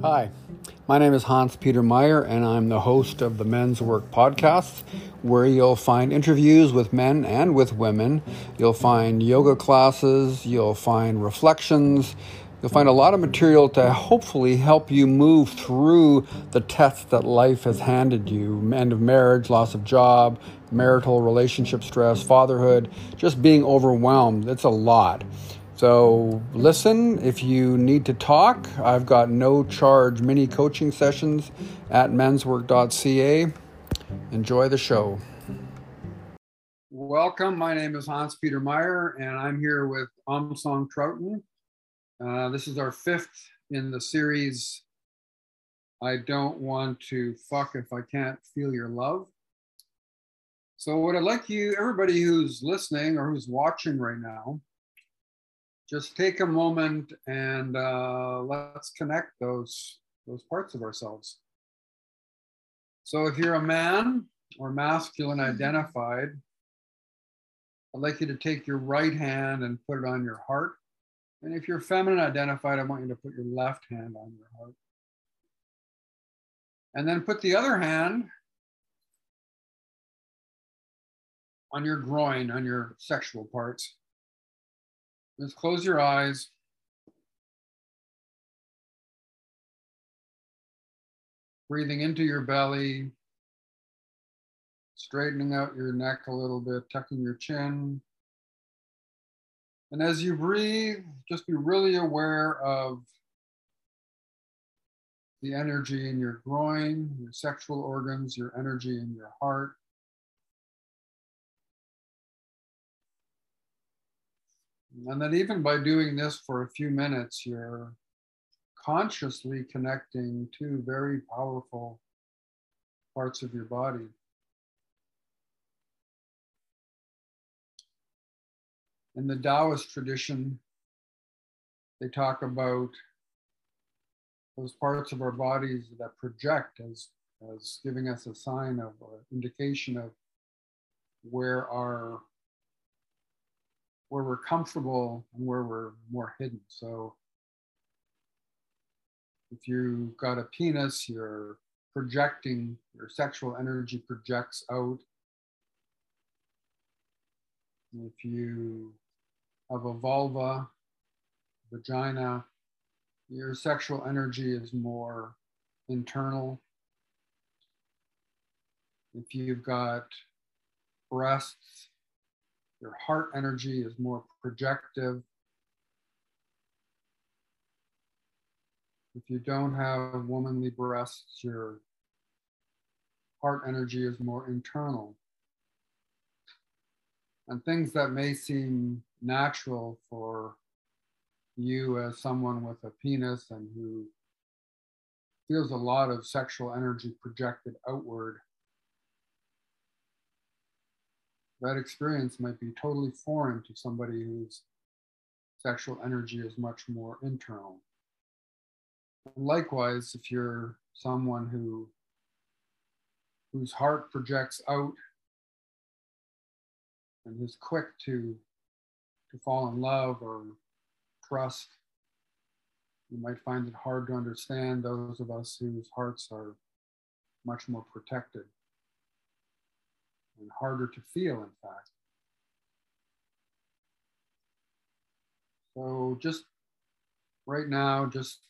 Hi, my name is Hans Peter Meyer, and I'm the host of the Men's Work Podcast, where you'll find interviews with men and with women. You'll find yoga classes, you'll find reflections, you'll find a lot of material to hopefully help you move through the tests that life has handed you end of marriage, loss of job, marital relationship stress, fatherhood, just being overwhelmed. It's a lot. So listen, if you need to talk, I've got no charge mini coaching sessions at menswork.ca. Enjoy the show. Welcome. My name is Hans Peter Meyer, and I'm here with Amsong Trouton. Uh, this is our fifth in the series. I don't want to fuck if I can't feel your love. So, what I'd like you, everybody who's listening or who's watching right now, just take a moment and uh, let's connect those those parts of ourselves. So if you're a man or masculine mm-hmm. identified, I'd like you to take your right hand and put it on your heart. And if you're feminine identified, I want you to put your left hand on your heart. And then put the other hand on your groin, on your sexual parts. Just close your eyes. Breathing into your belly, straightening out your neck a little bit, tucking your chin. And as you breathe, just be really aware of the energy in your groin, your sexual organs, your energy in your heart. And then, even by doing this for a few minutes, you're consciously connecting two very powerful parts of your body. In the Taoist tradition, they talk about those parts of our bodies that project as, as giving us a sign of or indication of where our where we're comfortable and where we're more hidden. So if you've got a penis, you're projecting, your sexual energy projects out. If you have a vulva, vagina, your sexual energy is more internal. If you've got breasts, your heart energy is more projective. If you don't have womanly breasts, your heart energy is more internal. And things that may seem natural for you as someone with a penis and who feels a lot of sexual energy projected outward that experience might be totally foreign to somebody whose sexual energy is much more internal. Likewise, if you're someone who whose heart projects out and is quick to to fall in love or trust, you might find it hard to understand those of us whose hearts are much more protected and harder to feel, in fact. So just right now, just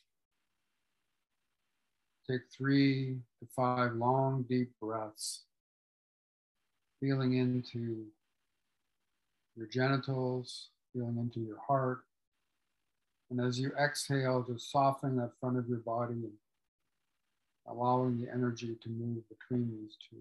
take three to five long, deep breaths, feeling into your genitals, feeling into your heart. And as you exhale, just softening that front of your body and allowing the energy to move between these two.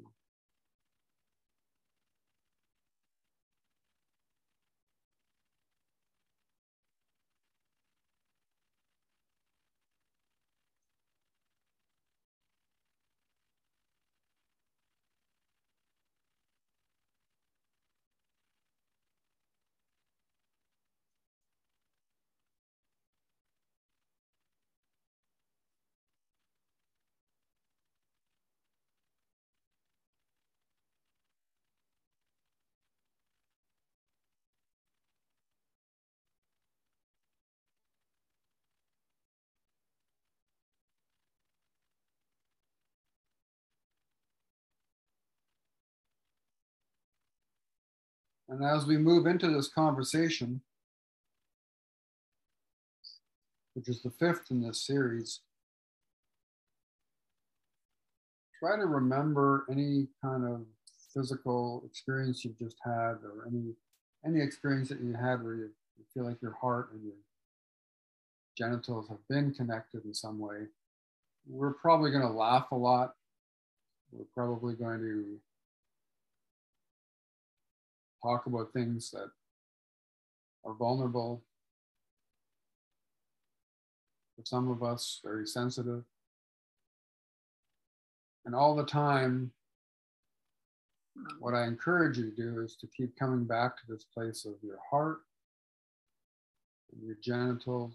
And as we move into this conversation, which is the fifth in this series, try to remember any kind of physical experience you've just had or any any experience that you had where you, you feel like your heart and your genitals have been connected in some way. We're probably going to laugh a lot. We're probably going to talk about things that are vulnerable. For some of us, very sensitive. And all the time, what I encourage you to do is to keep coming back to this place of your heart and your genitals,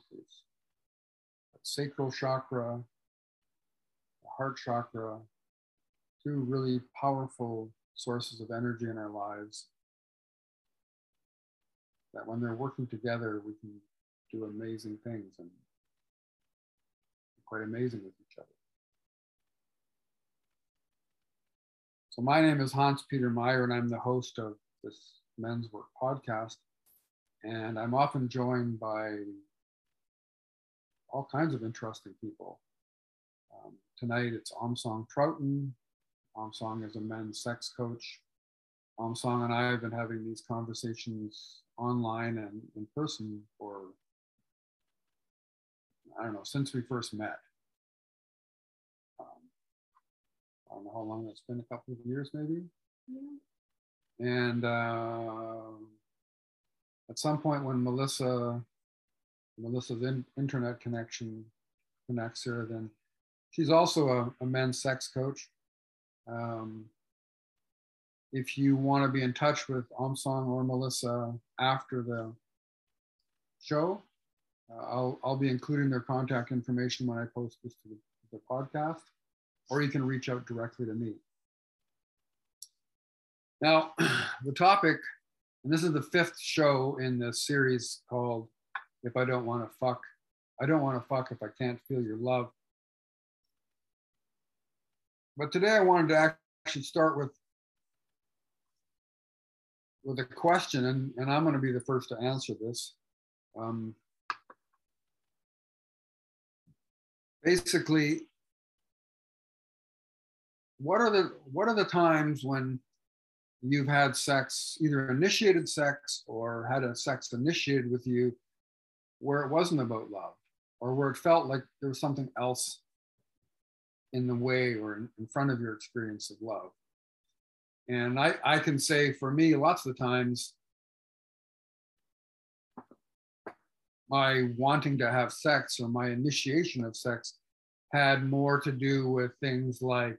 sacral chakra, the heart chakra, two really powerful sources of energy in our lives. That when they're working together, we can do amazing things and quite amazing with each other. So my name is Hans Peter Meyer, and I'm the host of this Men's Work podcast. And I'm often joined by all kinds of interesting people. Um, tonight it's Amsong Troughton. Amsong is a men's sex coach. Amsong and I have been having these conversations online and in person for, I don't know, since we first met. I don't know how long that's been, a couple of years maybe. Yeah. And uh, at some point when Melissa, Melissa's in, internet connection connects her, then she's also a, a men's sex coach. Um, if you want to be in touch with Amsong or Melissa after the show, uh, I'll, I'll be including their contact information when I post this to the, the podcast or you can reach out directly to me. Now, the topic, and this is the fifth show in the series called If I Don't Want to Fuck, I Don't Want to Fuck If I Can't Feel Your Love. But today I wanted to actually start with with a question, and, and I'm going to be the first to answer this. Um, basically, what are the what are the times when you've had sex either initiated sex or had a sex initiated with you where it wasn't about love or where it felt like there was something else in the way or in, in front of your experience of love and I, I can say for me lots of times my wanting to have sex or my initiation of sex had more to do with things like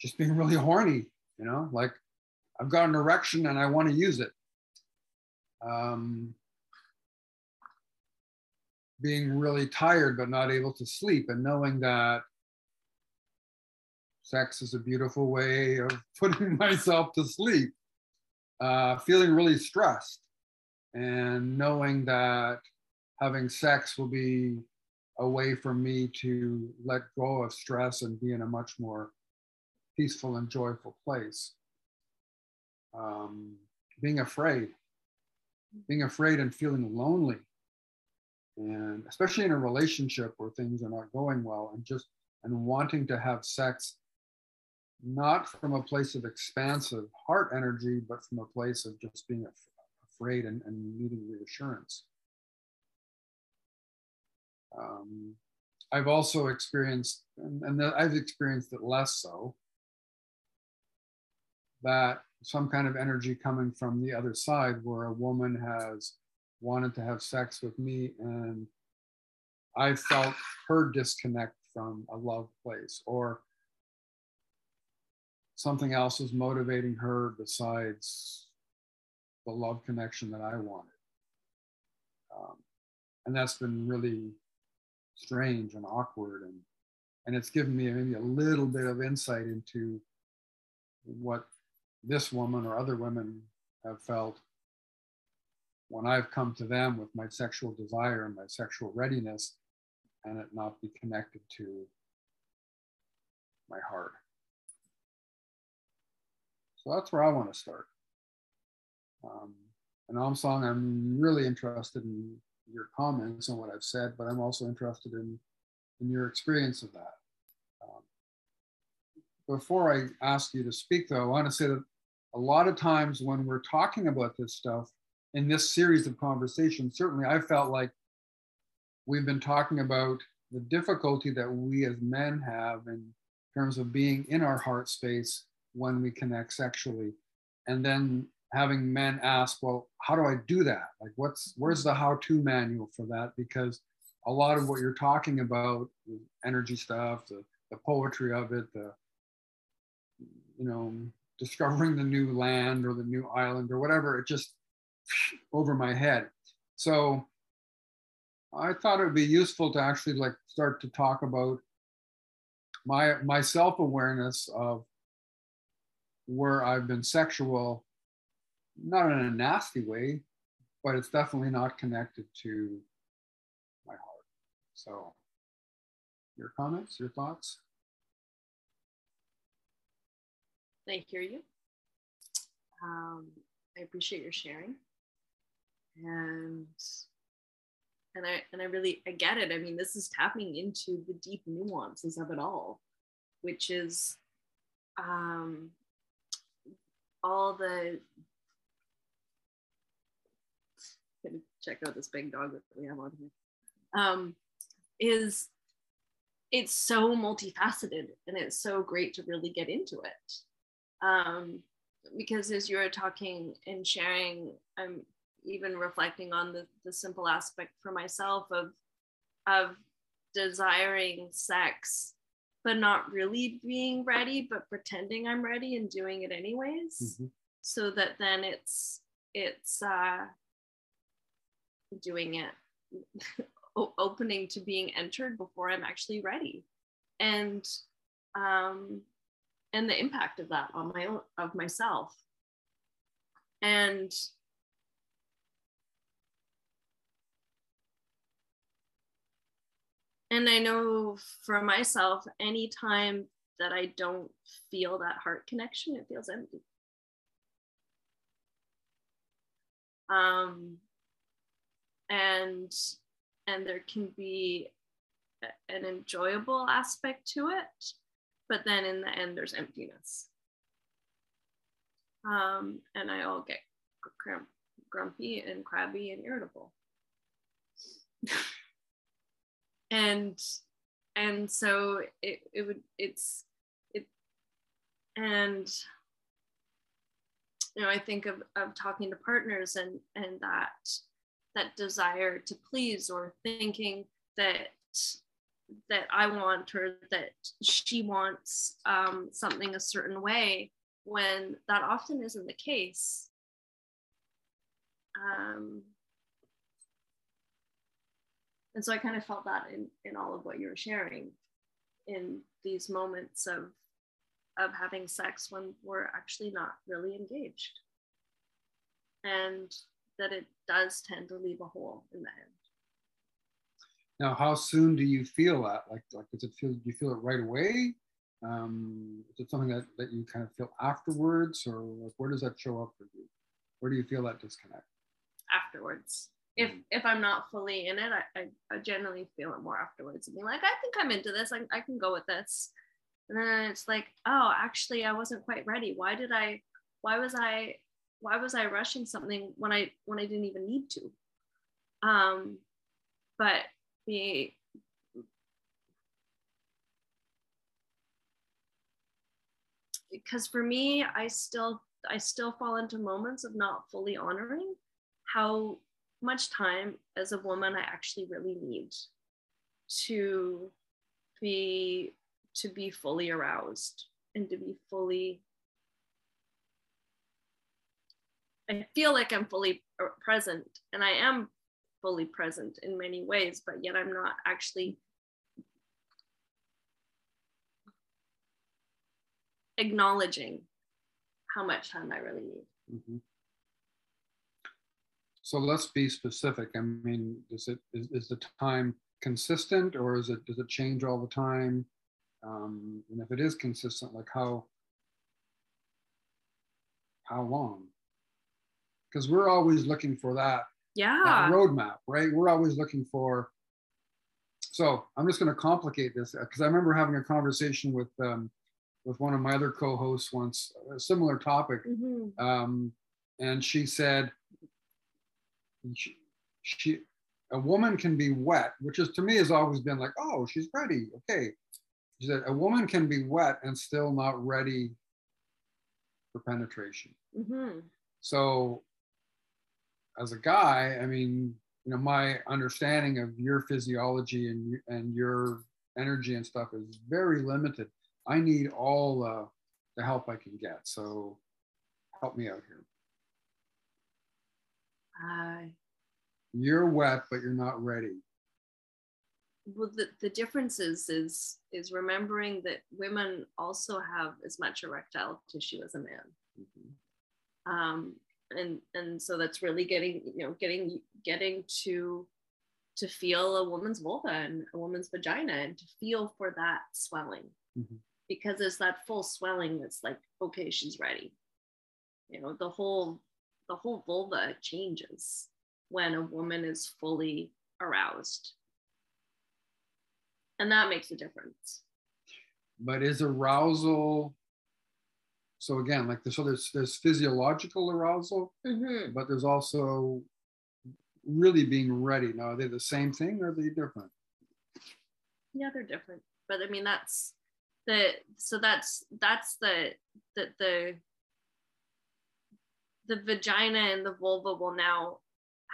just being really horny, you know, like I've got an erection and I want to use it. Um, being really tired but not able to sleep and knowing that sex is a beautiful way of putting myself to sleep. Uh, feeling really stressed and knowing that having sex will be a way for me to let go of stress and be in a much more peaceful and joyful place. Um, being afraid, being afraid and feeling lonely, and especially in a relationship where things are not going well, and just and wanting to have sex, not from a place of expansive heart energy, but from a place of just being af- afraid and, and needing reassurance. Um, I've also experienced, and, and I've experienced it less so, that some kind of energy coming from the other side where a woman has wanted to have sex with me and I felt her disconnect from a love place or something else was motivating her besides the love connection that I wanted. Um, and that's been really strange and awkward and and it's given me maybe a little bit of insight into what this woman or other women have felt when I've come to them with my sexual desire and my sexual readiness and it not be connected to my heart. So that's where I want to start. Um, and Om Song, I'm really interested in your comments on what I've said, but I'm also interested in, in your experience of that. Um, before I ask you to speak, though, I want to say that a lot of times when we're talking about this stuff in this series of conversations, certainly I felt like we've been talking about the difficulty that we as men have in terms of being in our heart space when we connect sexually. And then having men ask, well, how do I do that? Like, what's where's the how-to manual for that? Because a lot of what you're talking about, the energy stuff, the, the poetry of it, the you know, discovering the new land or the new island or whatever, it just over my head. So I thought it would be useful to actually like start to talk about my my self-awareness of where I've been sexual not in a nasty way, but it's definitely not connected to my heart. So, your comments, your thoughts? I hear you. Um, I appreciate your sharing, and and I and I really I get it. I mean, this is tapping into the deep nuances of it all, which is um, all the check out this big dog that we have on here. Um, is it's so multifaceted and it's so great to really get into it. Um, because as you were talking and sharing, I'm even reflecting on the, the simple aspect for myself of of desiring sex but not really being ready but pretending i'm ready and doing it anyways. Mm-hmm. so that then it's it's uh doing it opening to being entered before i'm actually ready. And um and the impact of that on my own of myself. And and i know for myself anytime that i don't feel that heart connection it feels empty. Um and and there can be an enjoyable aspect to it but then in the end there's emptiness. Um, and i all get grumpy and crabby and irritable and and so it, it would it's it and you know i think of, of talking to partners and and that that desire to please or thinking that that I want or that she wants um, something a certain way when that often isn't the case. Um, and so I kind of felt that in, in all of what you were sharing in these moments of of having sex when we're actually not really engaged. And that it does tend to leave a hole in the end. Now, how soon do you feel that? Like, like does it feel? Do you feel it right away? Um, is it something that, that you kind of feel afterwards, or like where does that show up for you? Where do you feel that disconnect? Afterwards. If mm-hmm. if I'm not fully in it, I, I, I generally feel it more afterwards and be like, I think I'm into this. I, I can go with this. And then it's like, oh, actually, I wasn't quite ready. Why did I? Why was I why was I rushing something when I when I didn't even need to? Um, but the because for me, I still I still fall into moments of not fully honoring how much time as a woman I actually really need to be to be fully aroused and to be fully I feel like I'm fully present and I am fully present in many ways, but yet I'm not actually acknowledging how much time I really need. Mm-hmm. So let's be specific. I mean, is it is, is the time consistent or is it does it change all the time? Um, and if it is consistent, like how how long? because we're always looking for that, Yeah. that roadmap, right? We're always looking for. So I'm just going to complicate this because I remember having a conversation with um, with one of my other co-hosts once, a similar topic, Mhm. um, and she said she, she a woman can be wet which is to me has always been like oh she's ready. Okay. She said a woman can be wet and still not ready for penetration. Mhm. so as a guy i mean you know my understanding of your physiology and and your energy and stuff is very limited. I need all uh, the help i can get. So help me out here I you're wet but you're not ready. Well the, the difference is is is remembering that women also have as much erectile tissue as a man. Um and and so that's really getting you know getting getting to to feel a woman's vulva and a woman's vagina and to feel for that swelling. Mhm. because it's that full swelling that's like okay she's ready. You know the whole the whole vulva changes when a woman is fully aroused. And that makes a difference. But is arousal so again like so there's there's physiological arousal Mhm. but there's also really being ready. Now are they the same thing or are they different? Yeah they're different. But i mean that's the so that's that's the the the the vagina and the vulva will now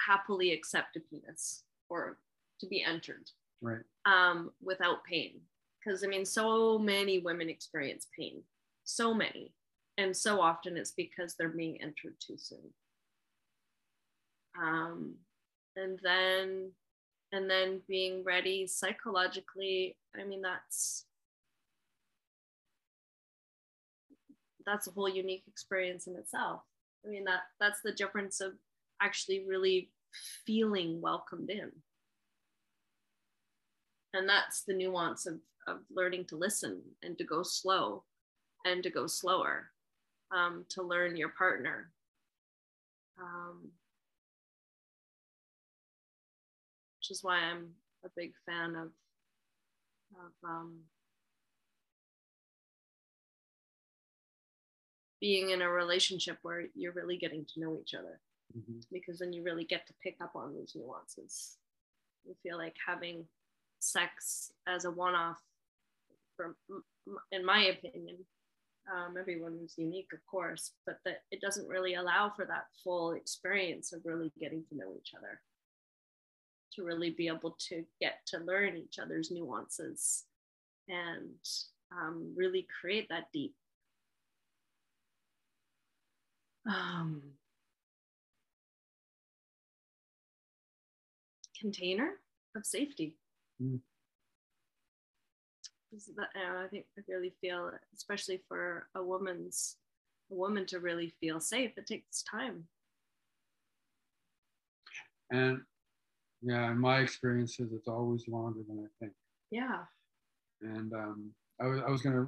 happily accept a penis or to be entered right um, without pain. Because I mean, so many women experience pain, so many. And so often it's because they're being entered too soon. Um, and then, and then being ready psychologically, I mean, that's, that's a whole unique experience in itself. I mean, that that's the difference of actually really feeling welcomed in. And that's the nuance of, of learning to listen and to go slow and to go slower um, to learn your partner. Um, which is why i'm a big fan of of um, being in a relationship where you're really getting to know each other. Mhm. because then you really get to pick up on these nuances. You feel like having sex as a one-off from in my opinion um, everyone's unique of course but that it doesn't really allow for that full experience of really getting to know each other. To really be able to get to learn each other's nuances and um, really create that deep um, container of safety Mm. This is the- I think I really feel, especially for a woman's a woman to really feel safe, it takes time. and yeah in my experiences it's always longer than i think Yeah, and um i was, I was gonna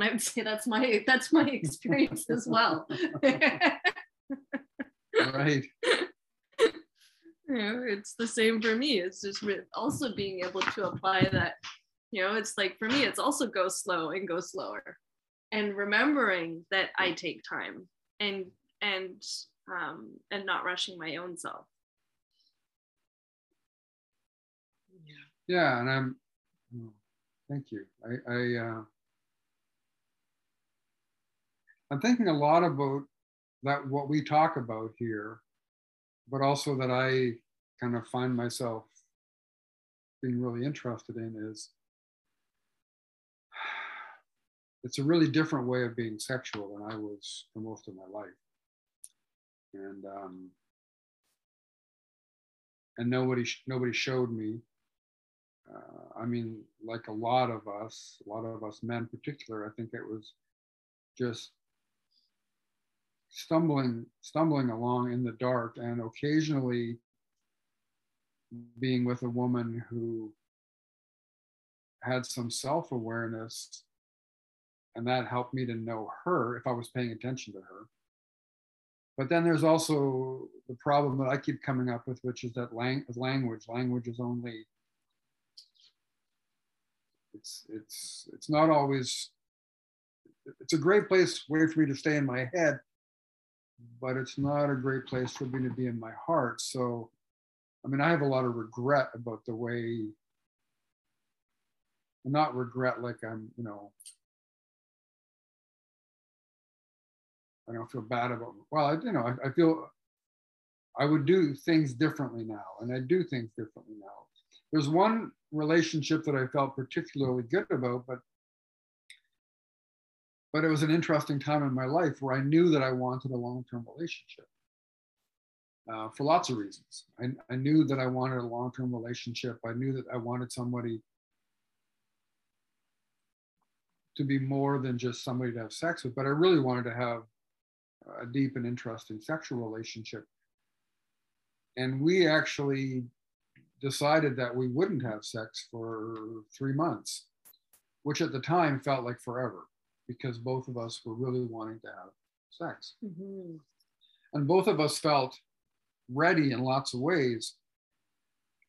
and I would say that's my that's my experience as well. right you know, it's the same for me. It's just also being able to apply that. You know, it's like for me, it's also go slow and go slower, and remembering that I take time and and um, and not rushing my own self. yeah and i'm oh, thank you i i uh i'm thinking a lot about that what we talk about here but also that i kind of find myself being really interested in is it's a really different way of being sexual than i was for most of my life. And um and nobody nobody showed me uh, I mean, like a lot of us, a lot of us men in particular, I think it was just stumbling, stumbling along in the dark, and occasionally being with a woman who had some self-awareness, and that helped me to know her if I was paying attention to her. but then there's also the problem that I keep coming up with, which is that lang- language. Language is only it's it's it's not always it's a great place way for me to stay in my head, but it's not a great place for me to be in my heart. So, I mean, I have a lot of regret about the way, not regret like I'm, you know, I don't feel bad about. Well, I you know I, I feel I would do things differently now, and I do things differently now. There's one relationship that I felt particularly good about, but but it was an interesting time in my life where I knew that I wanted a long-term relationship uh, for lots of reasons. I, I knew that I wanted a long-term relationship. I knew that I wanted somebody to be more than just somebody to have sex with, but I really wanted to have a deep and interesting sexual relationship. And we actually decided that we wouldn't have sex for three months, which at the time felt like forever because both of us were really wanting to have sex. Mm-hmm. And both of us felt ready in lots of ways.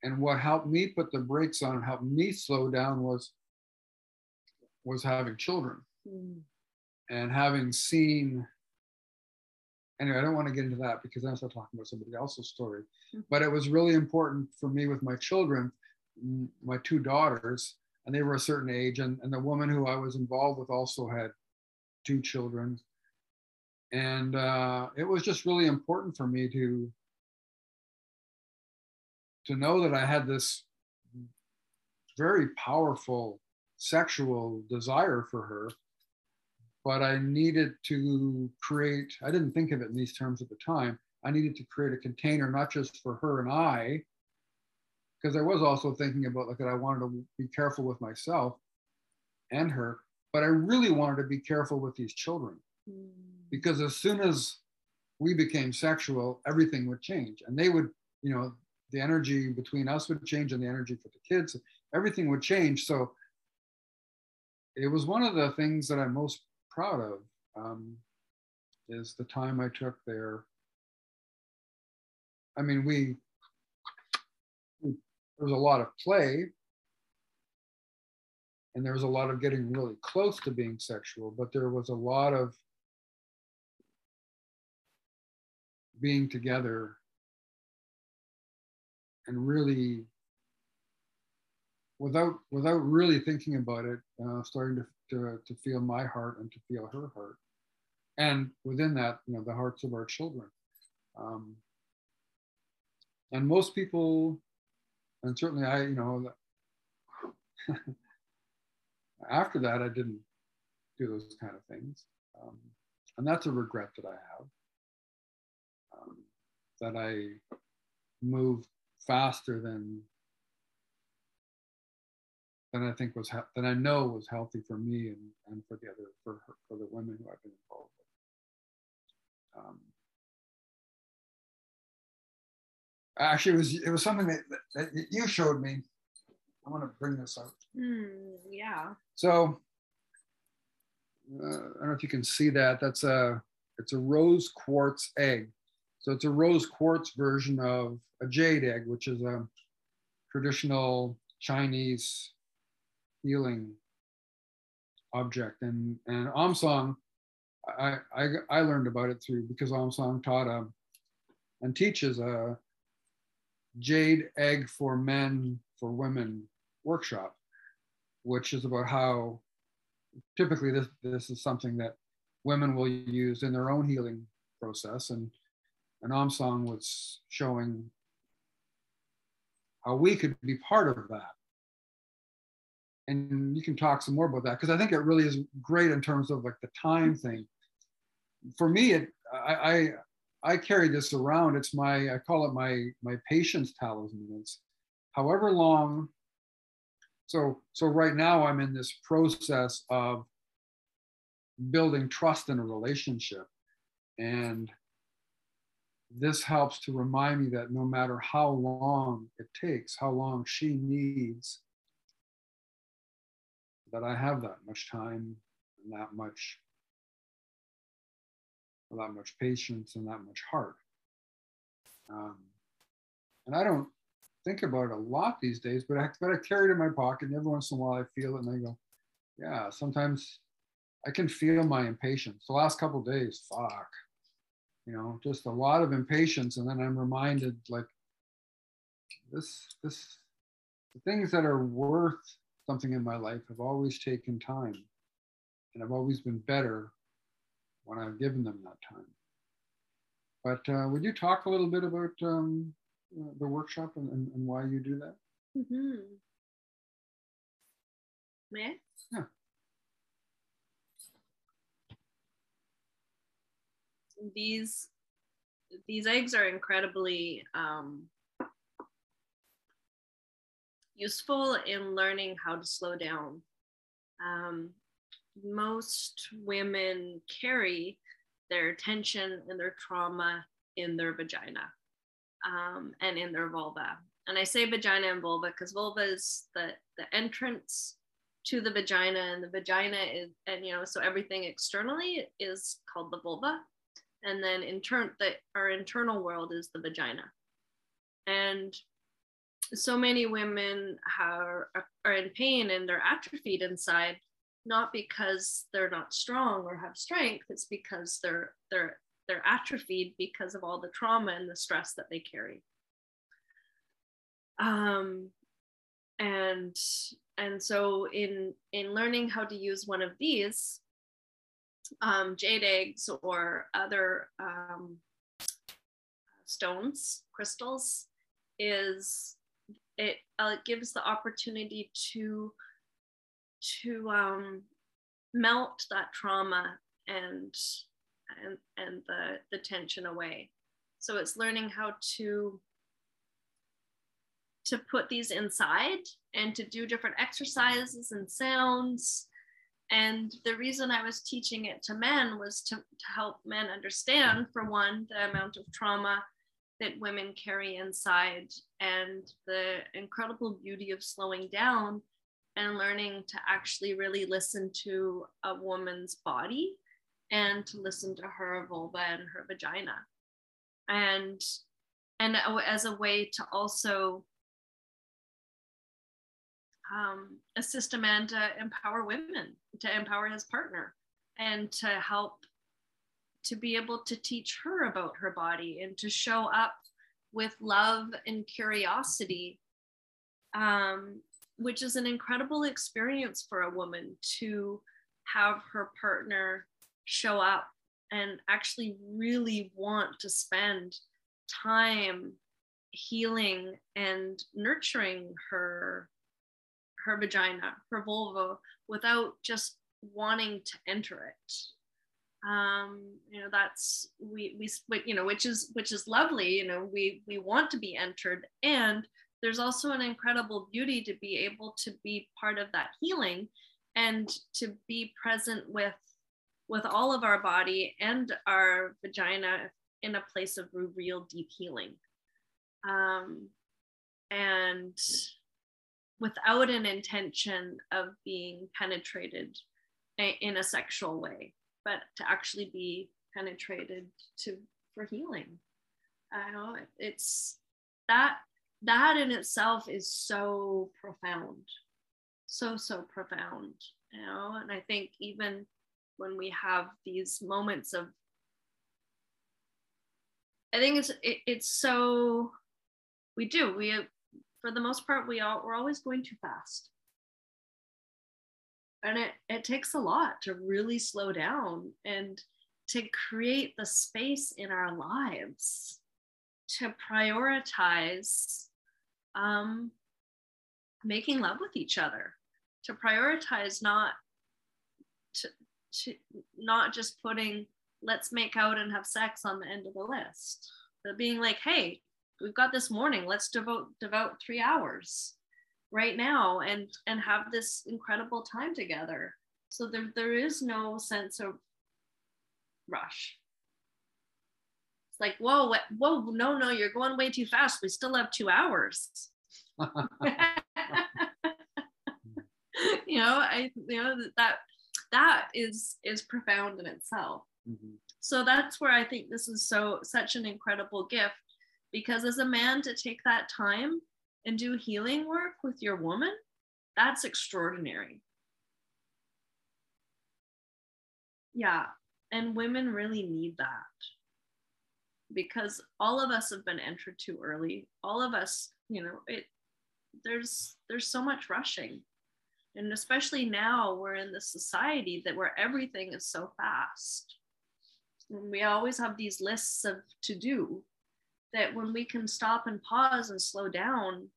And what helped me put the brakes on and helped me slow down was was having children mm. and having seen anyway, I don't want to get into that because then I start talking about somebody else's story. Mm-hmm. But it was really important for me with my children, my two daughters, and they were a certain age. And, and the woman who I was involved with also had two children. And uh, it was just really important for me to to know that I had this very powerful sexual desire for her but I needed to create, I didn't think of it in these terms at the time. I needed to create a container, not just for her and I, because I was also thinking about like that I wanted to be careful with myself and her, but I really wanted to be careful with these children. Mm. Because as soon as we became sexual, everything would change. And they would, you know, the energy between us would change and the energy for the kids, everything would change. So it was one of the things that I'm most proud of um, is the time I took there. I mean, we, we there was a lot of play, and there was a lot of getting really close to being sexual, but there was a lot of being together and really without without really thinking about it, uh, starting to, to to feel my heart and to feel her heart, and within that, you know, the hearts of our children. Um, and most people, and certainly I, you know, after that, I didn't do those kind of things, um, and that's a regret that I have. Um, that I moved faster than that I think was that I know was healthy for me and, and for the other for her, for the women who I've been involved with. Um, actually, it was it was something that, that you showed me. I want to bring this up. Mm, yeah. So uh, I don't know if you can see that. That's a it's a rose quartz egg. So it's a rose quartz version of a jade egg, which is a traditional Chinese healing object. And and Om Song, I, I, I learned about it through because Om Song taught a, and teaches a jade egg for men for women workshop, which is about how typically this this is something that women will use in their own healing process. And and Om Song was showing how we could be part of that and you can talk some more about that because I think it really is great in terms of like the time thing. For me, it I, I carry this around. It's my I call it my my patience talisman. It's however long. So so right now I'm in this process of building trust in a relationship, and this helps to remind me that no matter how long it takes, how long she needs that I have that much time and that much or that much patience and that much heart. Um, and I don't think about it a lot these days, but I, but I carry it in my pocket. And every once in a while, I feel it, and I go, "Yeah." Sometimes I can feel my impatience. The last couple days, fuck, you know, just a lot of impatience, and then I'm reminded, like, this, this, the things that are worth something in my life have always taken time, and I've always been better when I've given them that time. But uh, would you talk a little bit about um, the workshop and, and, and, why you do that? Mm-hmm. May Yeah. These these eggs are incredibly um, useful in learning how to slow down. Um, most women carry their tension and their trauma in their vagina um, and in their vulva. And I say vagina and vulva because vulva is the, the entrance to the vagina, and the vagina is, and you know, so everything externally is called the vulva. And then in turn, the, our internal world is the vagina. And so many women are, are in pain and they're atrophied inside not because they're not strong or have strength it's because they're they're they're atrophied because of all the trauma and the stress that they carry. Um and and so in in learning how to use one of these um, jade eggs or other um, stones crystals is it, uh, it gives the opportunity to to um, melt that trauma and and and the the tension away. So it's learning how to to put these inside and to do different exercises and sounds. And the reason I was teaching it to men was to, to help men understand, for one, the amount of trauma that women carry inside and the incredible beauty of slowing down and learning to actually really listen to a woman's body and to listen to her vulva and her vagina. And and as a way to also um, assist a man to empower women to empower his partner and to help to be able to teach her about her body and to show up with love and curiosity um, which is an incredible experience for a woman to have her partner show up and actually really want to spend time healing and nurturing her her vagina her vulva without just wanting to enter it. Um you know that's we we you know which is which is lovely you know we we want to be entered and there's also an incredible beauty to be able to be part of that healing and to be present with with all of our body and our vagina in a place of real deep healing. Um, and without an intention of being penetrated in a sexual way but to actually be penetrated to for healing. I know it's that that in itself is so profound. So so profound you know? And i think even when we have these moments of i think it's it, it's so we do we for the most part we all we're always going too fast. And it it takes a lot to really slow down and to create the space in our lives to prioritize um, making love with each other to prioritize not to, to not just putting let's make out and have sex on the end of the list but being like hey we've got this morning. Let's devote devote three hours right now and and have this incredible time together. So there, there is no sense of rush like, whoa, what, whoa, no, no, you're going way too fast. We still have two hours. you know, I, you know, that, that is, is profound in itself. Mhm. So that's where I think this is so such an incredible gift because as a man to take that time and do healing work with your woman, that's extraordinary. Yeah, and women really need that because all of us have been entered too early. All of us, you know, it there's there's so much rushing. And especially now we're in this society that where everything is so fast. And we always have these lists of to do that when we can stop and pause and slow down,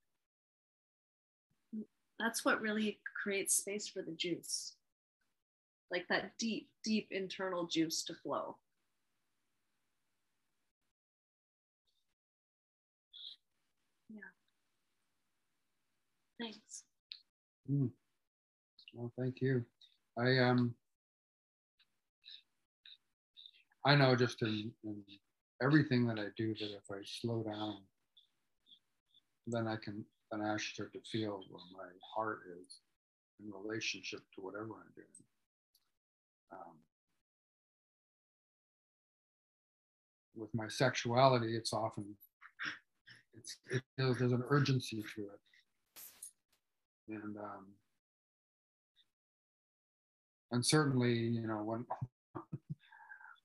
that's what really creates space for the juice. Like that deep, deep internal juice to flow. Thanks. Mm. Well, thank you. I um I know just in, in everything that I do that if I slow down, then I can then I start to feel where my heart is in relationship to whatever I'm doing. Um, with my sexuality, it's often it's it, there's an urgency to it, and um, and certainly you know when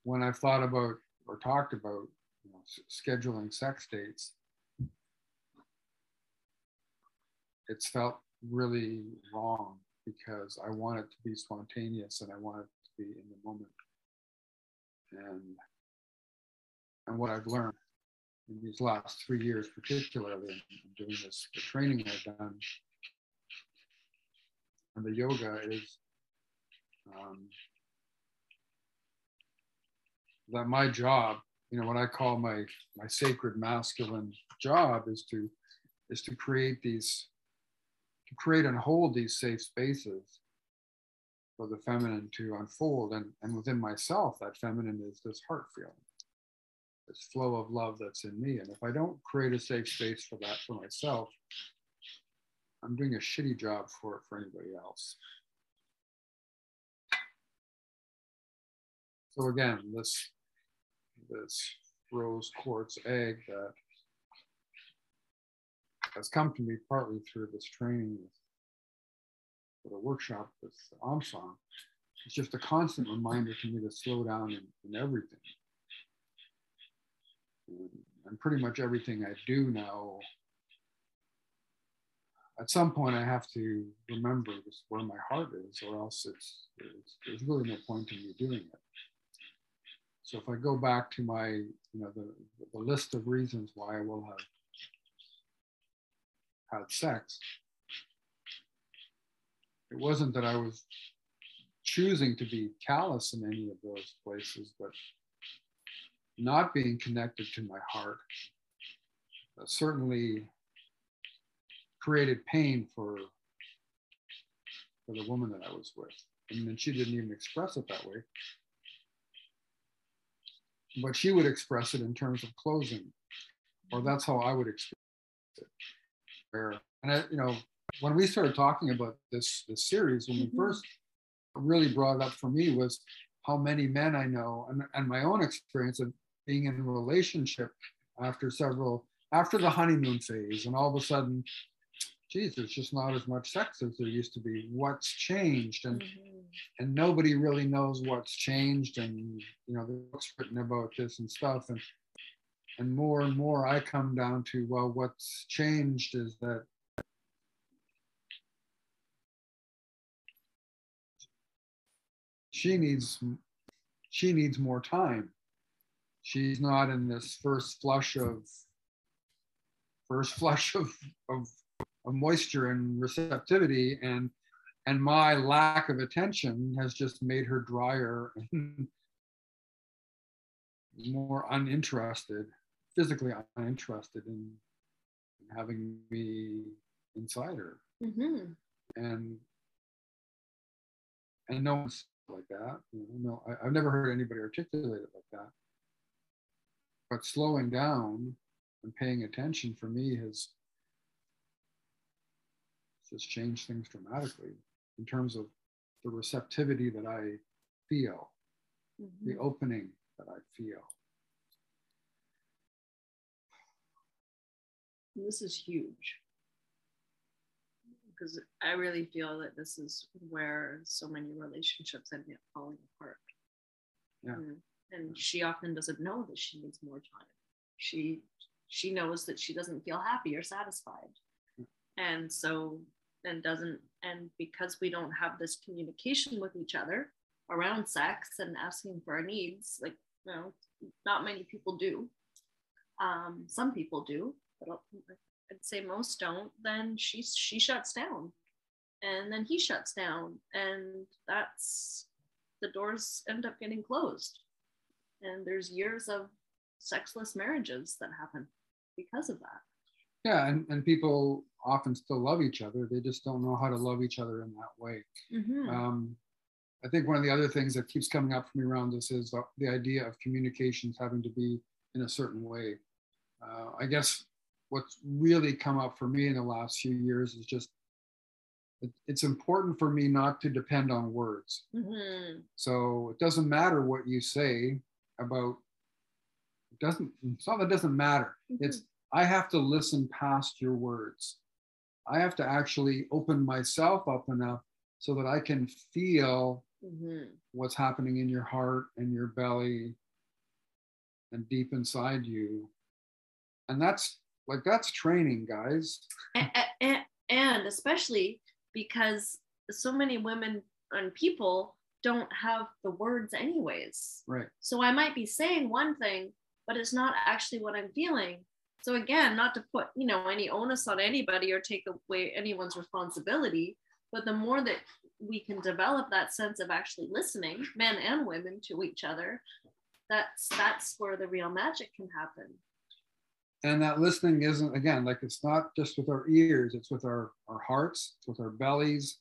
when I've thought about or talked about you know, scheduling sex dates, it's felt really wrong because I want it to be spontaneous and I want it to be in the moment. And and what I've learned in these last three years, particularly in doing this, the training I've done and the yoga is um, that my job, you know, what I call my my sacred masculine job is to is to create these to create and hold these safe spaces for the feminine to unfold. And and within myself that feminine is this heart feeling this flow of love that's in me. And if i don't create a safe space for that for myself i'm doing a shitty job for for anybody else so again this this rose quartz egg that has come to me partly through this training with, the workshop with Amsong. It's just a constant reminder to me to slow down in, in everything. And pretty much everything I do now, at some point I have to remember where my heart is, or else it's, it's there's really no point in me doing it. So if I go back to my, you know, the, the list of reasons why I will have had sex, it wasn't that I was choosing to be callous in any of those places, but not being connected to my heart certainly created pain for for the woman that I was with. And then she didn't even express it that way but she would express it in terms of closing, or that's how I would express it. And I, you know, when we started talking about this this series, when we Mhm. first really brought it up for me was how many men I know and, and my own experience of being in a relationship after several after the honeymoon phase, and all of a sudden, geez, there's just not as much sex as there used to be. What's changed? And Mhm. and nobody really knows what's changed and you know the books written about this and stuff and and more and more i come down to well what's changed is that she needs she needs more time she's not in this first flush of first flush of of, of moisture and receptivity and and my lack of attention has just made her drier and more uninterested physically uninterested in, in having me inside her Mhm. and and no one's like that you know, no I, i've never heard anybody articulate it like that but slowing down and paying attention for me has just changed things dramatically in terms of the receptivity that I feel mm-hmm. the opening that I feel. This is huge because I really feel that this is where so many relationships end up falling apart. Yeah. And, and she often doesn't know that she needs more time. She she knows that she doesn't feel happy or satisfied. And so and doesn't and because we don't have this communication with each other around sex and asking for our needs, like you know, not many people do. Um, some people do, but I'd say most don't, then she she shuts down, and then he shuts down, and that's the doors end up getting closed, and there's years of sexless marriages that happen because of that. Yeah, and, and people often still love each other. They just don't know how to love each other in that way. Mm-hmm. Um, I think one of the other things that keeps coming up for me around this is the idea of communications having to be in a certain way. Uh, I guess what's really come up for me in the last few years is just it, it's important for me not to depend on words. Mm-hmm. So it doesn't matter what you say about. It doesn't. It's not that it doesn't matter. Mm-hmm. It's I have to listen past your words. I have to actually open myself up enough so that I can feel mm-hmm. what's happening in your heart and your belly and deep inside you. And that's like that's training, guys. And, and, and especially because so many women and people don't have the words anyways. Right. So I might be saying one thing, but it's not actually what I'm feeling. So again, not to put, you know, any onus on anybody or take away anyone's responsibility, but the more that we can develop that sense of actually listening, men and women to each other, that's that's where the real magic can happen. And that listening isn't again like it's not just with our ears it's with our our hearts it's with our bellies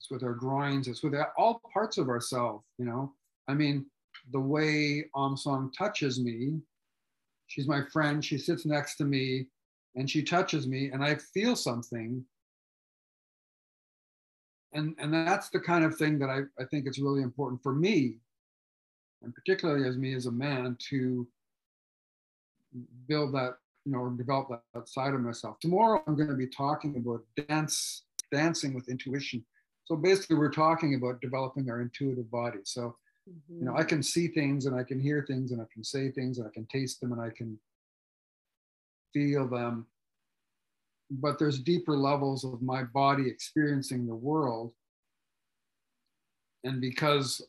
it's with our groins it's with all parts of ourselves you know? I mean the way Am Song touches me she's my friend she sits next to me and she touches me and i feel something and and that's the kind of thing that i, I think it's really important for me and particularly as me as a man to build that, you know, develop that, that side of myself. Tomorrow I'm going to be talking about dance, dancing with intuition. So basically, we're talking about developing our intuitive body. So, mm-hmm. you know, I can see things and I can hear things and I can say things and I can taste them and I can feel them. But there's deeper levels of my body experiencing the world. And because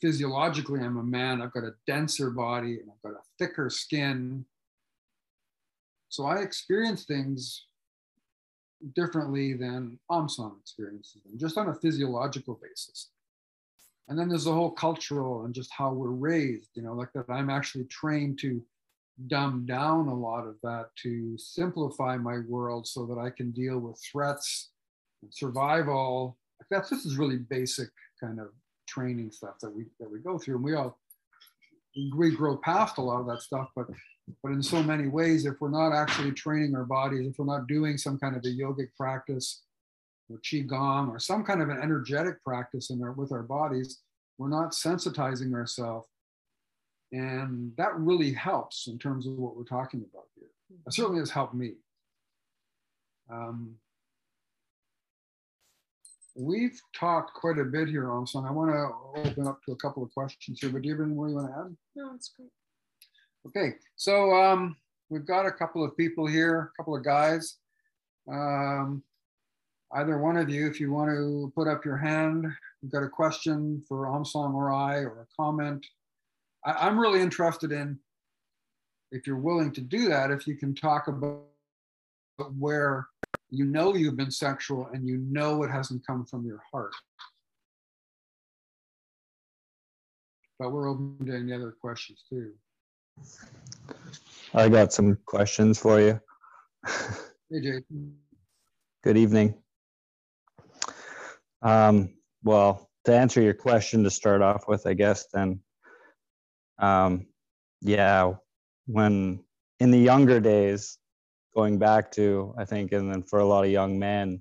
physiologically I'm a man, I've got a denser body and I've got a thicker skin so I experience things differently than Am Song experiences them, just on a physiological basis. And then there's the whole cultural and just how we're raised, you know, like that I'm actually trained to dumb down a lot of that to simplify my world so that I can deal with threats and survival. That's this is really basic kind of training stuff that we that we go through. And we all we grow past a lot of that stuff, but but in so many ways, if we're not actually training our bodies, if we're not doing some kind of a yogic practice or qigong or some kind of an energetic practice in our, with our bodies, we're not sensitizing ourselves. And that really helps in terms of what we're talking about here. It certainly has helped me. Um, we've talked quite a bit here, also. I want to open up to a couple of questions here, but do you have any more you want to add? No, it's great. Okay, so um, we've got a couple of people here, a couple of guys. Um, either one of you, if you want to put up your hand, you've got a question for Am Song or I, or a comment. I, I'm really interested in, if you're willing to do that, if you can talk about where you know you've been sexual and you know it hasn't come from your heart. But we're open to any other questions too. I got some questions for you. Hey, Jason. Good evening. Um, well, to answer your question to start off with, I guess then, um, yeah, when in the younger days, going back to, I think, and then for a lot of young men,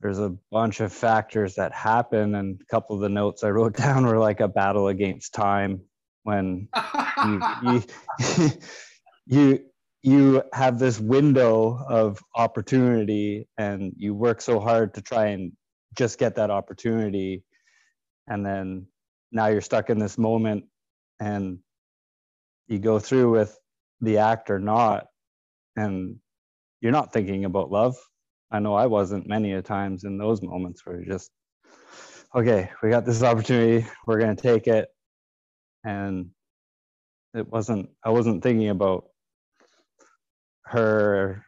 there's a bunch of factors that happen and a couple of the notes i wrote down were like a battle against time when you, you, you you have this window of opportunity and you work so hard to try and just get that opportunity. And then now you're stuck in this moment and you go through with the act or not and you're not thinking about love. I know i wasn't many a times in those moments where you're just okay we got this opportunity we're going to take it. And it wasn't i wasn't thinking about her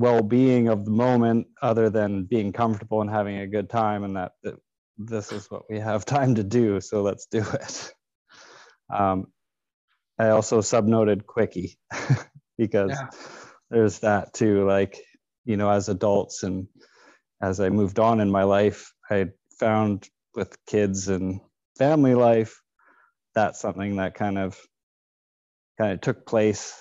well-being of the moment other than being comfortable and having a good time and that, that this is what we have time to do so let's do it um, i also subnoted quickie because yeah. there's that too like you know as adults and as i moved on in my life i found with kids and family life that's something that kind of kind of took place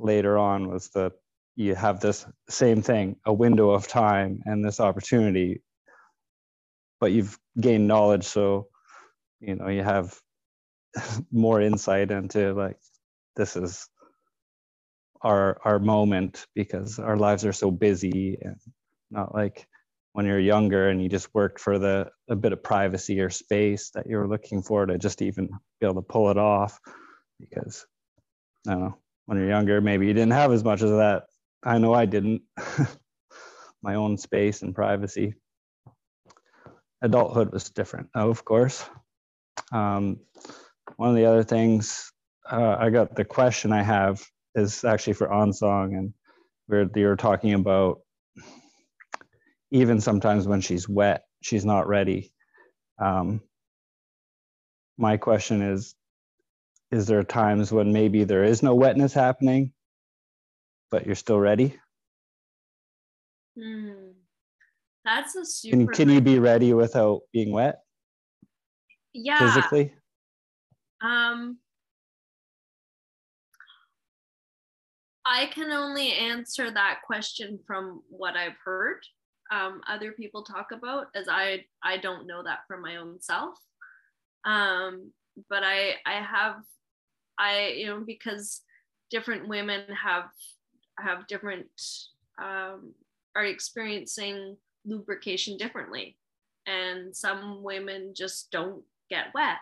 later on was that you have this same thing a window of time and this opportunity but you've gained knowledge so you know you have more insight into like this is our our moment because our lives are so busy and not like when you're younger and you just worked for the a bit of privacy or space that you're looking for to just even be able to pull it off because I don't know when you're younger maybe you didn't have as much of that I know I didn't. My own space and privacy. Adulthood was different of course. Um, one of the other things uh, I got the question I have is actually for Onsong and where you're talking about even sometimes when she's wet, she's not ready. Um, my question is Is there times when maybe there is no wetness happening, but you're still ready? Hmm. That's a super. Can, can you be ready without being wet? Yeah. Physically? Um, I can only answer that question from what I've heard um, other people talk about, as I I don't know that for my own self. Um, but I I have I you know because different women have have different um, are experiencing lubrication differently, and some women just don't get wet.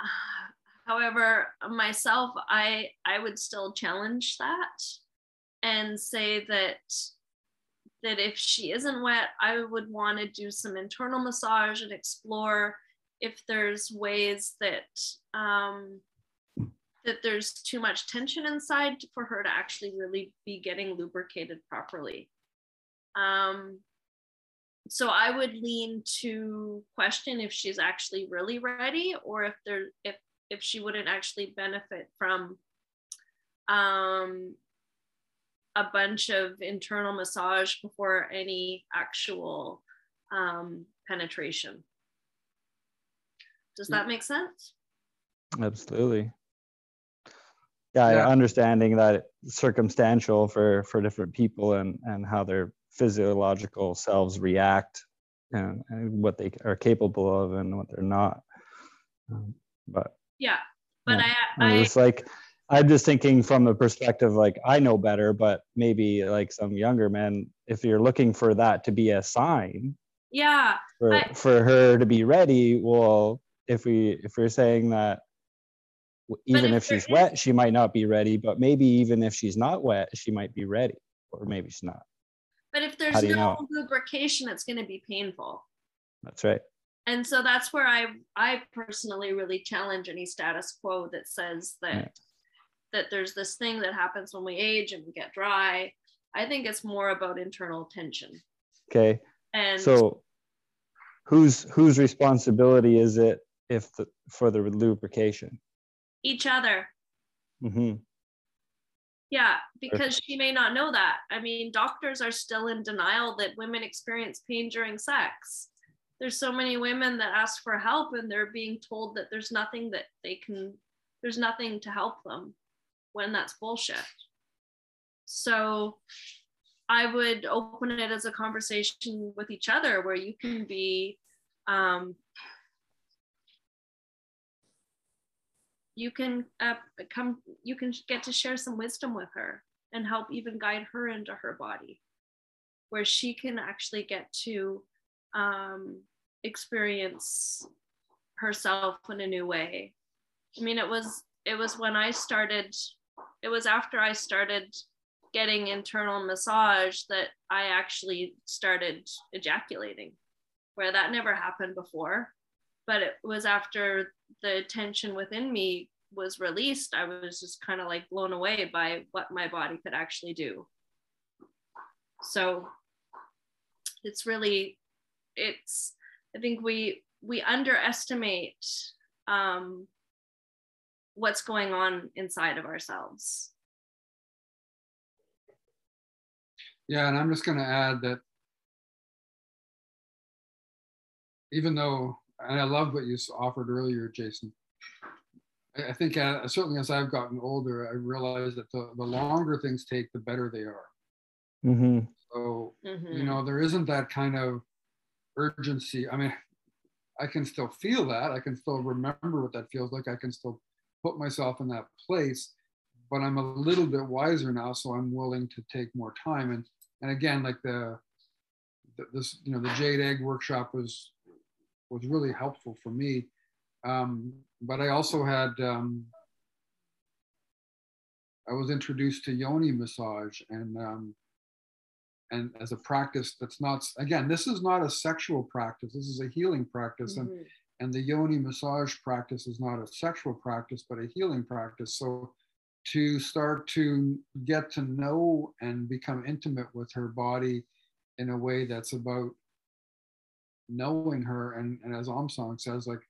Uh, however, myself, I I would still challenge that and say that that if she isn't wet, I would want to do some internal massage and explore if there's ways that um, that there's too much tension inside for her to actually really be getting lubricated properly. Um, so I would lean to question if she's actually really ready or if there if if she wouldn't actually benefit from um, a bunch of internal massage before any actual um, penetration. Does that make sense? Absolutely. Yeah, yeah, understanding that circumstantial for for different people and and how their physiological selves react and, and what they are capable of and what they're not. Um, but yeah, but yeah. I, I, it's like I'm just thinking from the perspective like I know better, but maybe like some younger men, if you're looking for that to be a sign, yeah, for, I, for her to be ready, well, if we if we're saying that even if, if she's wet, she might not be ready, but maybe even if she's not wet, she might be ready, or maybe she's not. But if there's no know? lubrication, it's going to be painful. That's right. And so that's where I I personally really challenge any status quo that says that yeah that there's this thing that happens when we age and we get dry. I think it's more about internal tension. Okay. And so whose whose responsibility is it if the, for the lubrication? Each other. Mm-hmm. Yeah, because she may not know that. I mean, doctors are still in denial that women experience pain during sex. There's so many women that ask for help and they're being told that there's nothing that they can, there's nothing to help them when that's bullshit. So I would open it as a conversation with each other where you can be um, you can uh, come you can get to share some wisdom with her and help even guide her into her body where she can actually get to um, experience herself in a new way. I mean it was it was when i started it was after i started getting internal massage that i actually started ejaculating where that never happened before but it was after the tension within me was released i was just kind of like blown away by what my body could actually do. So it's really it's i think we we underestimate um, what's going on inside of ourselves. Yeah and i'm just going to add that even though and I love what you offered earlier, Jason. I, I think uh, certainly as I've gotten older, I realize that the, the longer things take, the better they are. Mm-hmm. So, mm-hmm. you know, there isn't that kind of urgency. I mean, I can still feel that. I can still remember what that feels like. I can still put myself in that place, but I'm a little bit wiser now, so I'm willing to take more time. And and again, like the, the this, you know, the Jade Egg workshop was was really helpful for me. Um, but I also had, um, I was introduced to yoni massage and, um, and as a practice that's not, again, this is not a sexual practice. This is a healing practice. Mm-hmm. And, and the yoni massage practice is not a sexual practice, but a healing practice. So to start to get to know and become intimate with her body in a way that's about knowing her and, and as Amsong says, like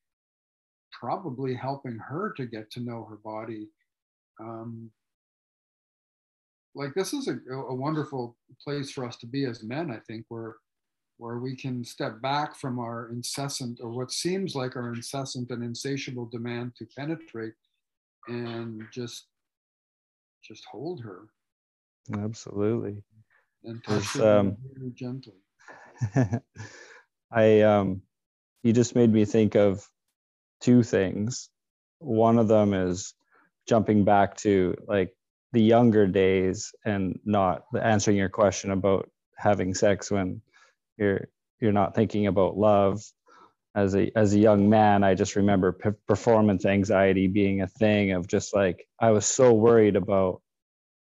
probably helping her to get to know her body. Um, like this is a, a wonderful place for us to be as men, I think, where where we can step back from our incessant or what seems like our incessant and insatiable demand to penetrate and just just hold her. Absolutely. And touch her um, gently I um you just made me think of two things. One of them is jumping back to like the younger days and not answering your question about having sex when you're you're not thinking about love as a as a young man i just remember p- performance anxiety being a thing of just like i was so worried about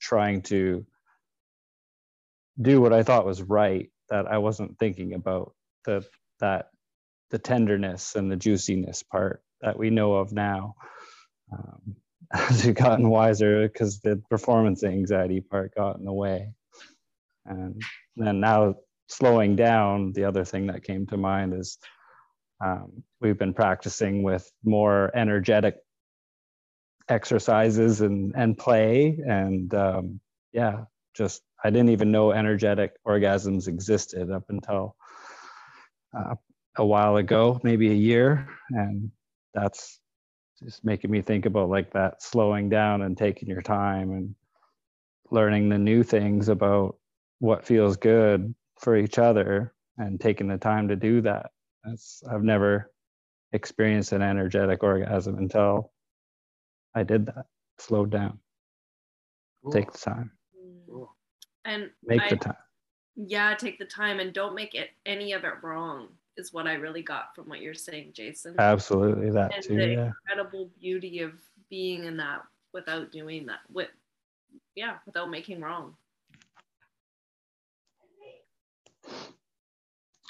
trying to do what i thought was right that i wasn't thinking about the that the tenderness and the juiciness part that we know of now. Um, as we've gotten wiser because the performance anxiety part got in the way. And then now slowing down the other thing that came to mind is um, we've been practicing with more energetic exercises and and play. And um, yeah just i didn't even know energetic orgasms existed up until uh, a while ago, maybe a year, and that's just making me think about like that slowing down and taking your time and learning the new things about what feels good for each other and taking the time to do that. That's I've never experienced an energetic orgasm until I did that. Slowed down. Cool. Take the time. Cool. and Make I, the time. Yeah take the time and don't make it any of it wrong is what i really got from what you're saying jason Absolutely that and too. the Yeah. incredible beauty of being in that without doing that with yeah without making wrong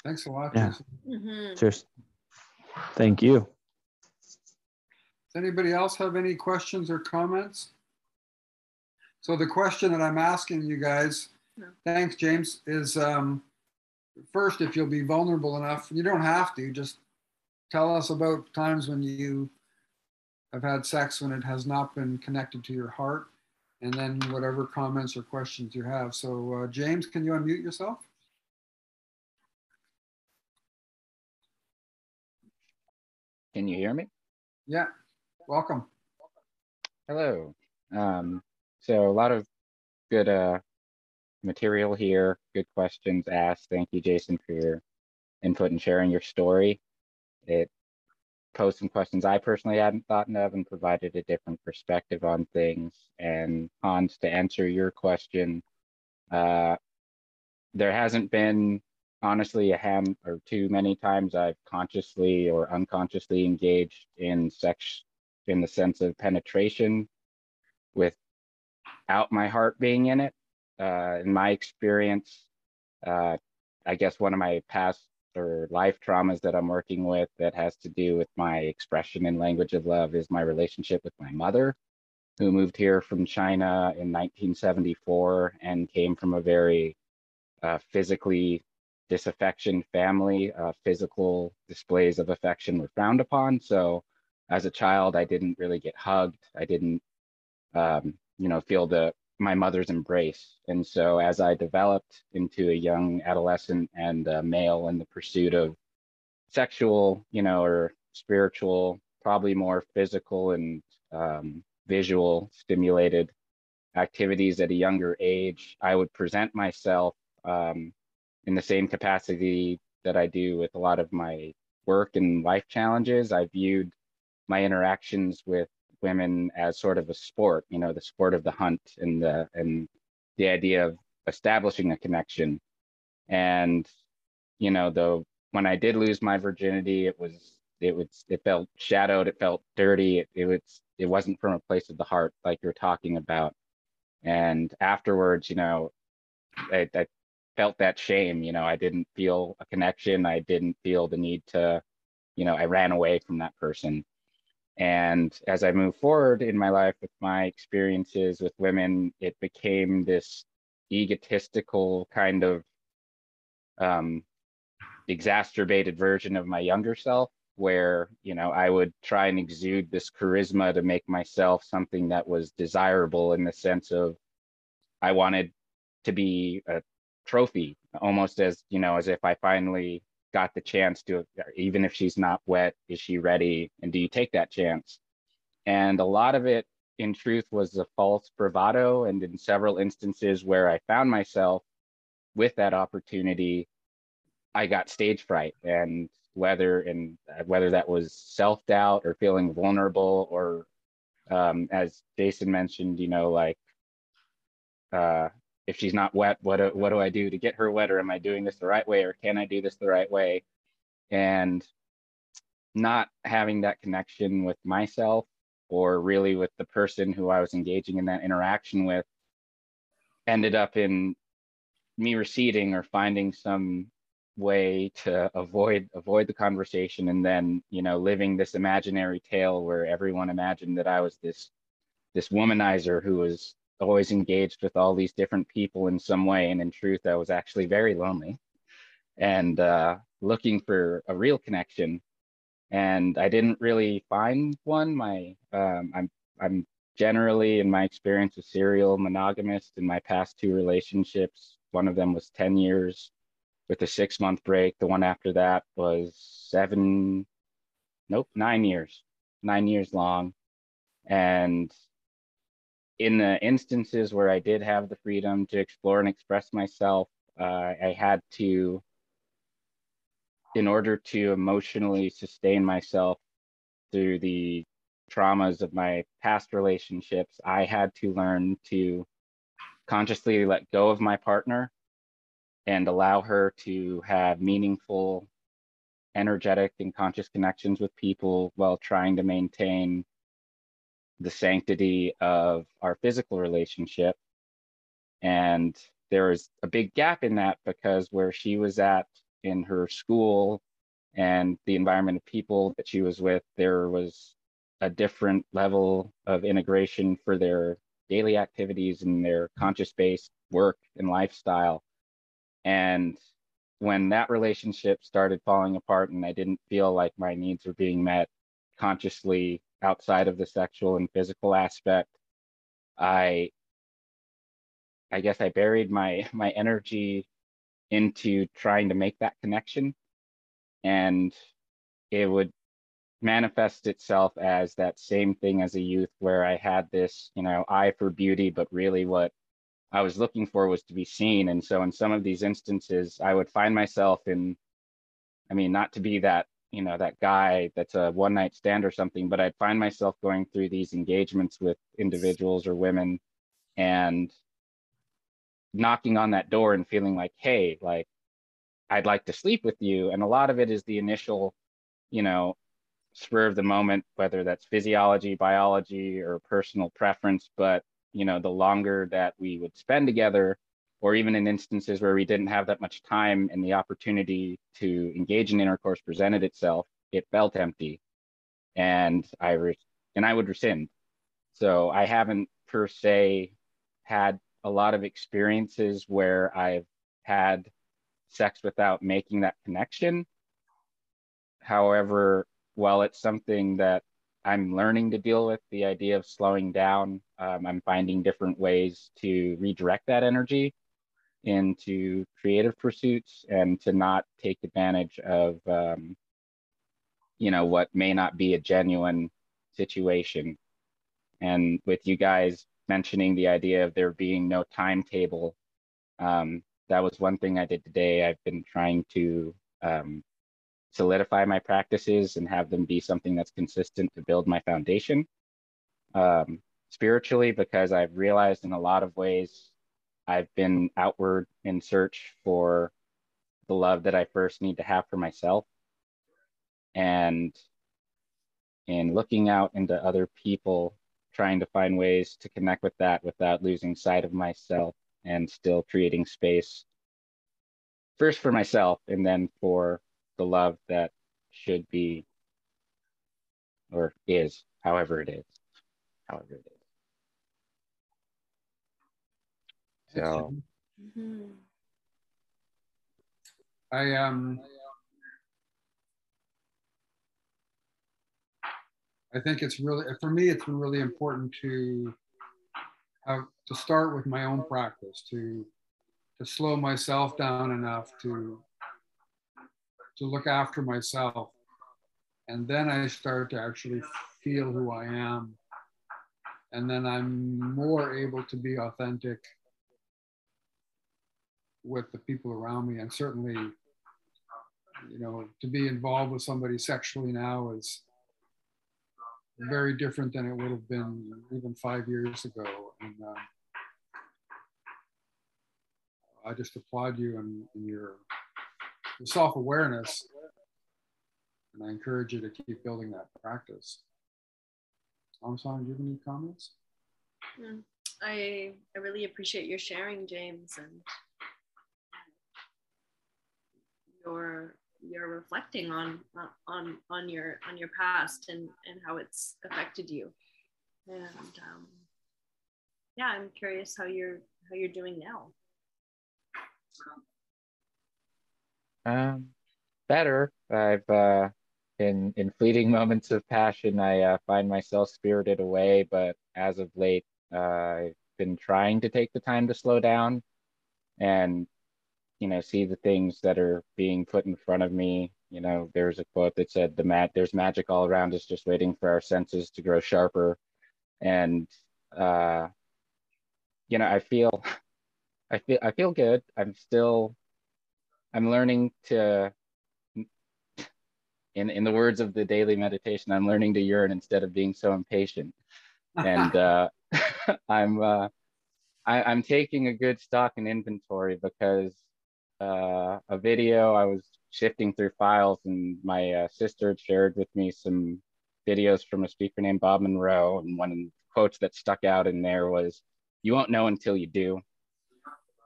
Thanks a lot, Yeah. Jason. Mhm. Cheers. Thank you. Does anybody else have any questions or comments? So the question that I'm asking you guys, No. thanks, James, is um, first, if you'll be vulnerable enough, you don't have to, just tell us about times when you have had sex when it has not been connected to your heart, and then whatever comments or questions you have. So, uh, James, can you unmute yourself? Can you hear me? Yeah, welcome. Hello. Um, so a lot of good uh, material here. Good questions asked. Thank you, Jason, for your input and sharing your story. It posed some questions I personally hadn't thought of and provided a different perspective on things. And Hans, to answer your question, uh, there hasn't been honestly a ham or too many times I've consciously or unconsciously engaged in sex in the sense of penetration without my heart being in it. Uh, in my experience, uh, I guess one of my past or life traumas that I'm working with that has to do with my expression and language of love is my relationship with my mother, who moved here from China in 1974 and came from a very uh, physically disaffection family. Uh, physical displays of affection were frowned upon. So as a child, I didn't really get hugged. I didn't, um, you know, feel the my mother's embrace. And so as I developed into a young adolescent and a male in the pursuit of sexual, you know, or spiritual, probably more physical and um, visual stimulated activities at a younger age, I would present myself um, in the same capacity that I do with a lot of my work and life challenges. I viewed my interactions with women as sort of a sport, you know, the sport of the hunt and the and the idea of establishing a connection. And you know, though when I did lose my virginity, it was it was it felt shadowed, it felt dirty, it, it was it wasn't from a place of the heart like you're talking about. And afterwards, you know, I, I felt that shame. You know, I didn't feel a connection. I didn't feel the need to, you know, I ran away from that person. And as I move forward in my life with my experiences with women, it became this egotistical kind of um, exacerbated version of my younger self where you know i would try and exude this charisma to make myself something that was desirable in the sense of i wanted to be a trophy almost as you know as if i finally got the chance to even if she's not wet is she ready? And do you take that chance? And a lot of it in truth was a false bravado. And in several instances where i found myself with that opportunity i got stage fright. And whether and whether that was self-doubt or feeling vulnerable or um, as jason mentioned you know like uh, if she's not wet, what do, what do I do to get her wet? Or am I doing this the right way? Or can I do this the right way? And not having that connection with myself or really with the person who I was engaging in that interaction with ended up in me receding or finding some way to avoid avoid the conversation and then you know living this imaginary tale where everyone imagined that I was this this womanizer who was always engaged with all these different people in some way. And in truth, I was actually very lonely and uh, looking for a real connection. And I didn't really find one. My um, I'm I'm generally, in my experience, a serial monogamist. In my past two relationships, one of them was ten years, with a six month break. The one after that was seven, nope, nine years, nine years long. And in the instances where I did have the freedom to explore and express myself, uh, I had to, in order to emotionally sustain myself through the traumas of my past relationships, I had to learn to consciously let go of my partner and allow her to have meaningful, energetic, and conscious connections with people while trying to maintain the sanctity of our physical relationship. And there was a big gap in that because where she was at in her school and the environment of people that she was with, there was a different level of integration for their daily activities and their conscious based work and lifestyle. And when that relationship started falling apart and I didn't feel like my needs were being met consciously outside of the sexual and physical aspect i i guess i buried my my energy into trying to make that connection and it would manifest itself as that same thing as a youth where i had this you know eye for beauty but really what I was looking for was to be seen. And so in some of these instances, I would find myself in, I mean, not to be that, you know, that guy that's a one night stand or something, but I'd find myself going through these engagements with individuals or women and knocking on that door and feeling like, hey, like, I'd like to sleep with you. And a lot of it is the initial, you know, spur of the moment, whether that's physiology, biology, or personal preference. But you know, the longer that we would spend together, or even in instances where we didn't have that much time and the opportunity to engage in intercourse presented itself, it felt empty. And I re- and I would rescind. So I haven't per se had a lot of experiences where I've had sex without making that connection. However, while it's something that I'm learning to deal with the idea of slowing down. Um, I'm finding different ways to redirect that energy into creative pursuits and to not take advantage of, um, you know, what may not be a genuine situation. And with you guys mentioning the idea of there being no timetable, um, that was one thing I did today. I've been trying to um, solidify my practices and have them be something that's consistent to build my foundation um, spiritually because I've realized in a lot of ways I've been outward in search for the love that I first need to have for myself. And in looking out into other people, trying to find ways to connect with that without losing sight of myself and still creating space first for myself and then for the love that should be or is, however it is, however it is. So Mhm. I um I think it's really for me it's been really important to have to start with my own practice to to slow myself down enough to to look after myself. And then I start to actually feel who I am. And then I'm more able to be authentic with the people around me. And certainly you know to be involved with somebody sexually now is very different than it would have been even five years ago. And uh, i just applaud you and, and your, your self-awareness. And i encourage you to keep building that practice. Amsan, do you have any comments? Mm, I I really appreciate your sharing, James, and your you're reflecting on on on your on your past and and how it's affected you and um, yeah i'm curious how you're how you're doing now um, better. I've uh, in in fleeting moments of passion, I uh, find myself spirited away. But as of late, uh, I've been trying to take the time to slow down and you know see the things that are being put in front of me. You know, there's a quote that said, "The mat, there's magic all around us, just waiting for our senses to grow sharper." And uh, you know, I feel, I feel, I feel good. I'm still, I'm learning to in, in the words of the daily meditation, I'm learning to yearn instead of being so impatient. And uh, I'm uh, I, I'm taking a good stock and inventory because uh, a video I was shifting through files and my uh, sister shared with me some videos from a speaker named Bob Monroe, and one of the quotes that stuck out in there was, "You won't know until you do."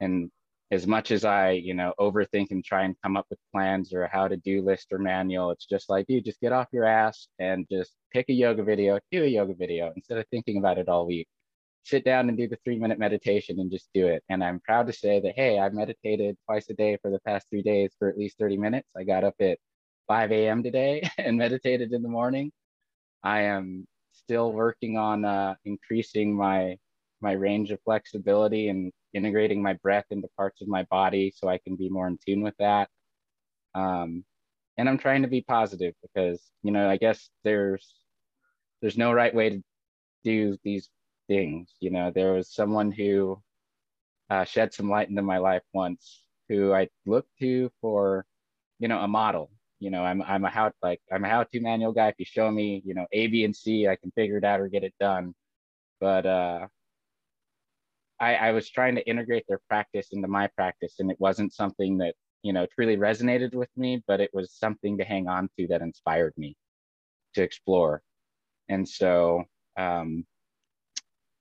And as much as I, you know, overthink and try and come up with plans or a how to do list or manual, it's just like, you just get off your ass and just pick a yoga video, do a yoga video instead of thinking about it all week. Sit down and do the three minute meditation and just do it. And I'm proud to say that, hey, I meditated twice a day for the past three days for at least 30 minutes. I got up at 5 a.m. today and meditated in the morning. I am still working on uh, increasing my my range of flexibility and integrating my breath into parts of my body so I can be more in tune with that. Um, and I'm trying to be positive because you know I guess there's there's no right way to do these things. You know, there was someone who uh, shed some light into my life once, who I looked to for, you know, a model. You know, I'm I'm a how like I'm a how-to manual guy. If you show me, you know, A, B, and C, I can figure it out or get it done. But uh, I, I was trying to integrate their practice into my practice, and it wasn't something that you know truly resonated with me, but it was something to hang on to that inspired me to explore. And so, um,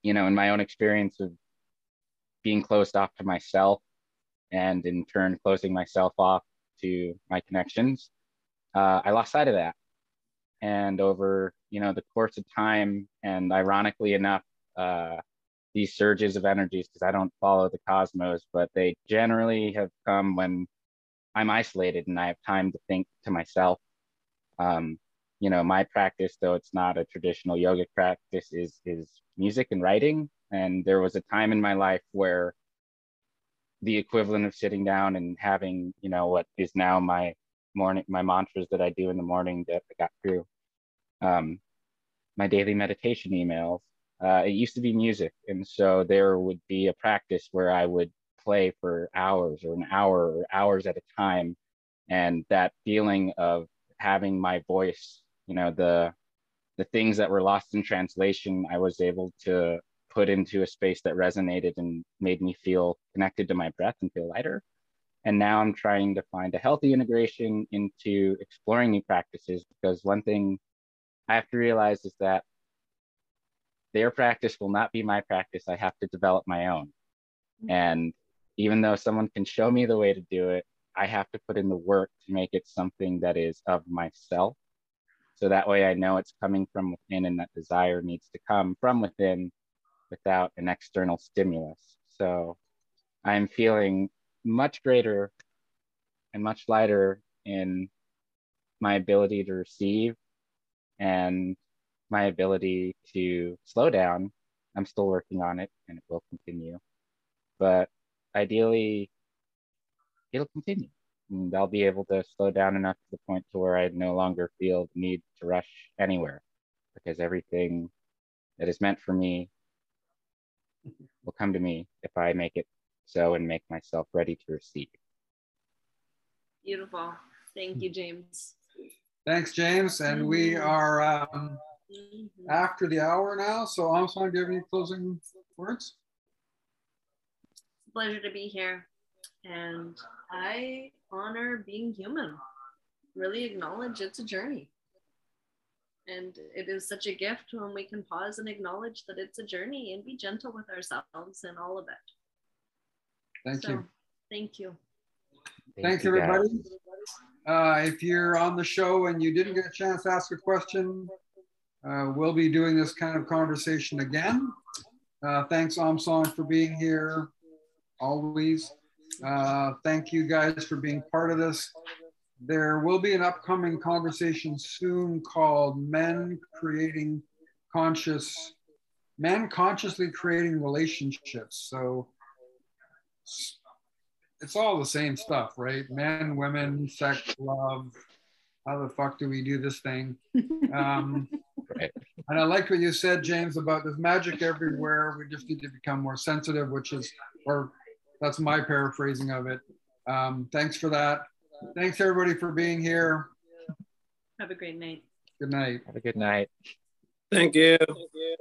you know, in my own experience of being closed off to myself, and in turn closing myself off to my connections, uh, I lost sight of that. And over you know the course of time, and ironically enough. Uh, these surges of energies because I don't follow the cosmos, but they generally have come when I'm isolated and I have time to think to myself. Um, you know, my practice, though it's not a traditional yogic practice, is is music and writing. And there was a time in my life where the equivalent of sitting down and having, you know, what is now my morning, my mantras that I do in the morning that I got through, um, my daily meditation emails uh, it used to be music. And so there would be a practice where I would play for hours or an hour or hours at a time. And that feeling of having my voice, you know, the the things that were lost in translation, I was able to put into a space that resonated and made me feel connected to my breath and feel lighter. And now I'm trying to find a healthy integration into exploring new practices because one thing I have to realize is that their practice will not be my practice. I have to develop my own. And even though someone can show me the way to do it, I have to put in the work to make it something that is of myself. So that way I know it's coming from within and that desire needs to come from within without an external stimulus. So I'm feeling much greater and much lighter in my ability to receive and my ability to slow down. I'm still working on it and it will continue. But ideally, it'll continue. And I'll be able to slow down enough to the point to where I no longer feel the need to rush anywhere because everything that is meant for me will come to me if I make it so and make myself ready to receive. Beautiful. Thank you, James. Thanks, James. And we mm-hmm. are um, mm-hmm. after the hour now. So, Armstrong, do you have any closing words? It's a pleasure to be here. And I honor being human, really acknowledge it's a journey. And it is such a gift when we can pause and acknowledge that it's a journey and be gentle with ourselves and all of it. Thank so, you. Thank you. Thanks, Thank everybody. Uh, if you're on the show and you didn't get a chance to ask a question, uh, we'll be doing this kind of conversation again. Uh, thanks, Amsong, for being here always. Uh, thank you guys for being part of this. There will be an upcoming conversation soon called Men Creating Conscious, Men Consciously Creating Relationships. So it's all the same stuff, right? Men, women, sex, love. How the fuck do we do this thing? Um, right. And I like what you said, James, about there's magic everywhere. We just need to become more sensitive, which is, or that's my paraphrasing of it. Um, thanks for that. Thanks everybody for being here. Have a great night. Good night. Have a good night. Thank you. Thank you.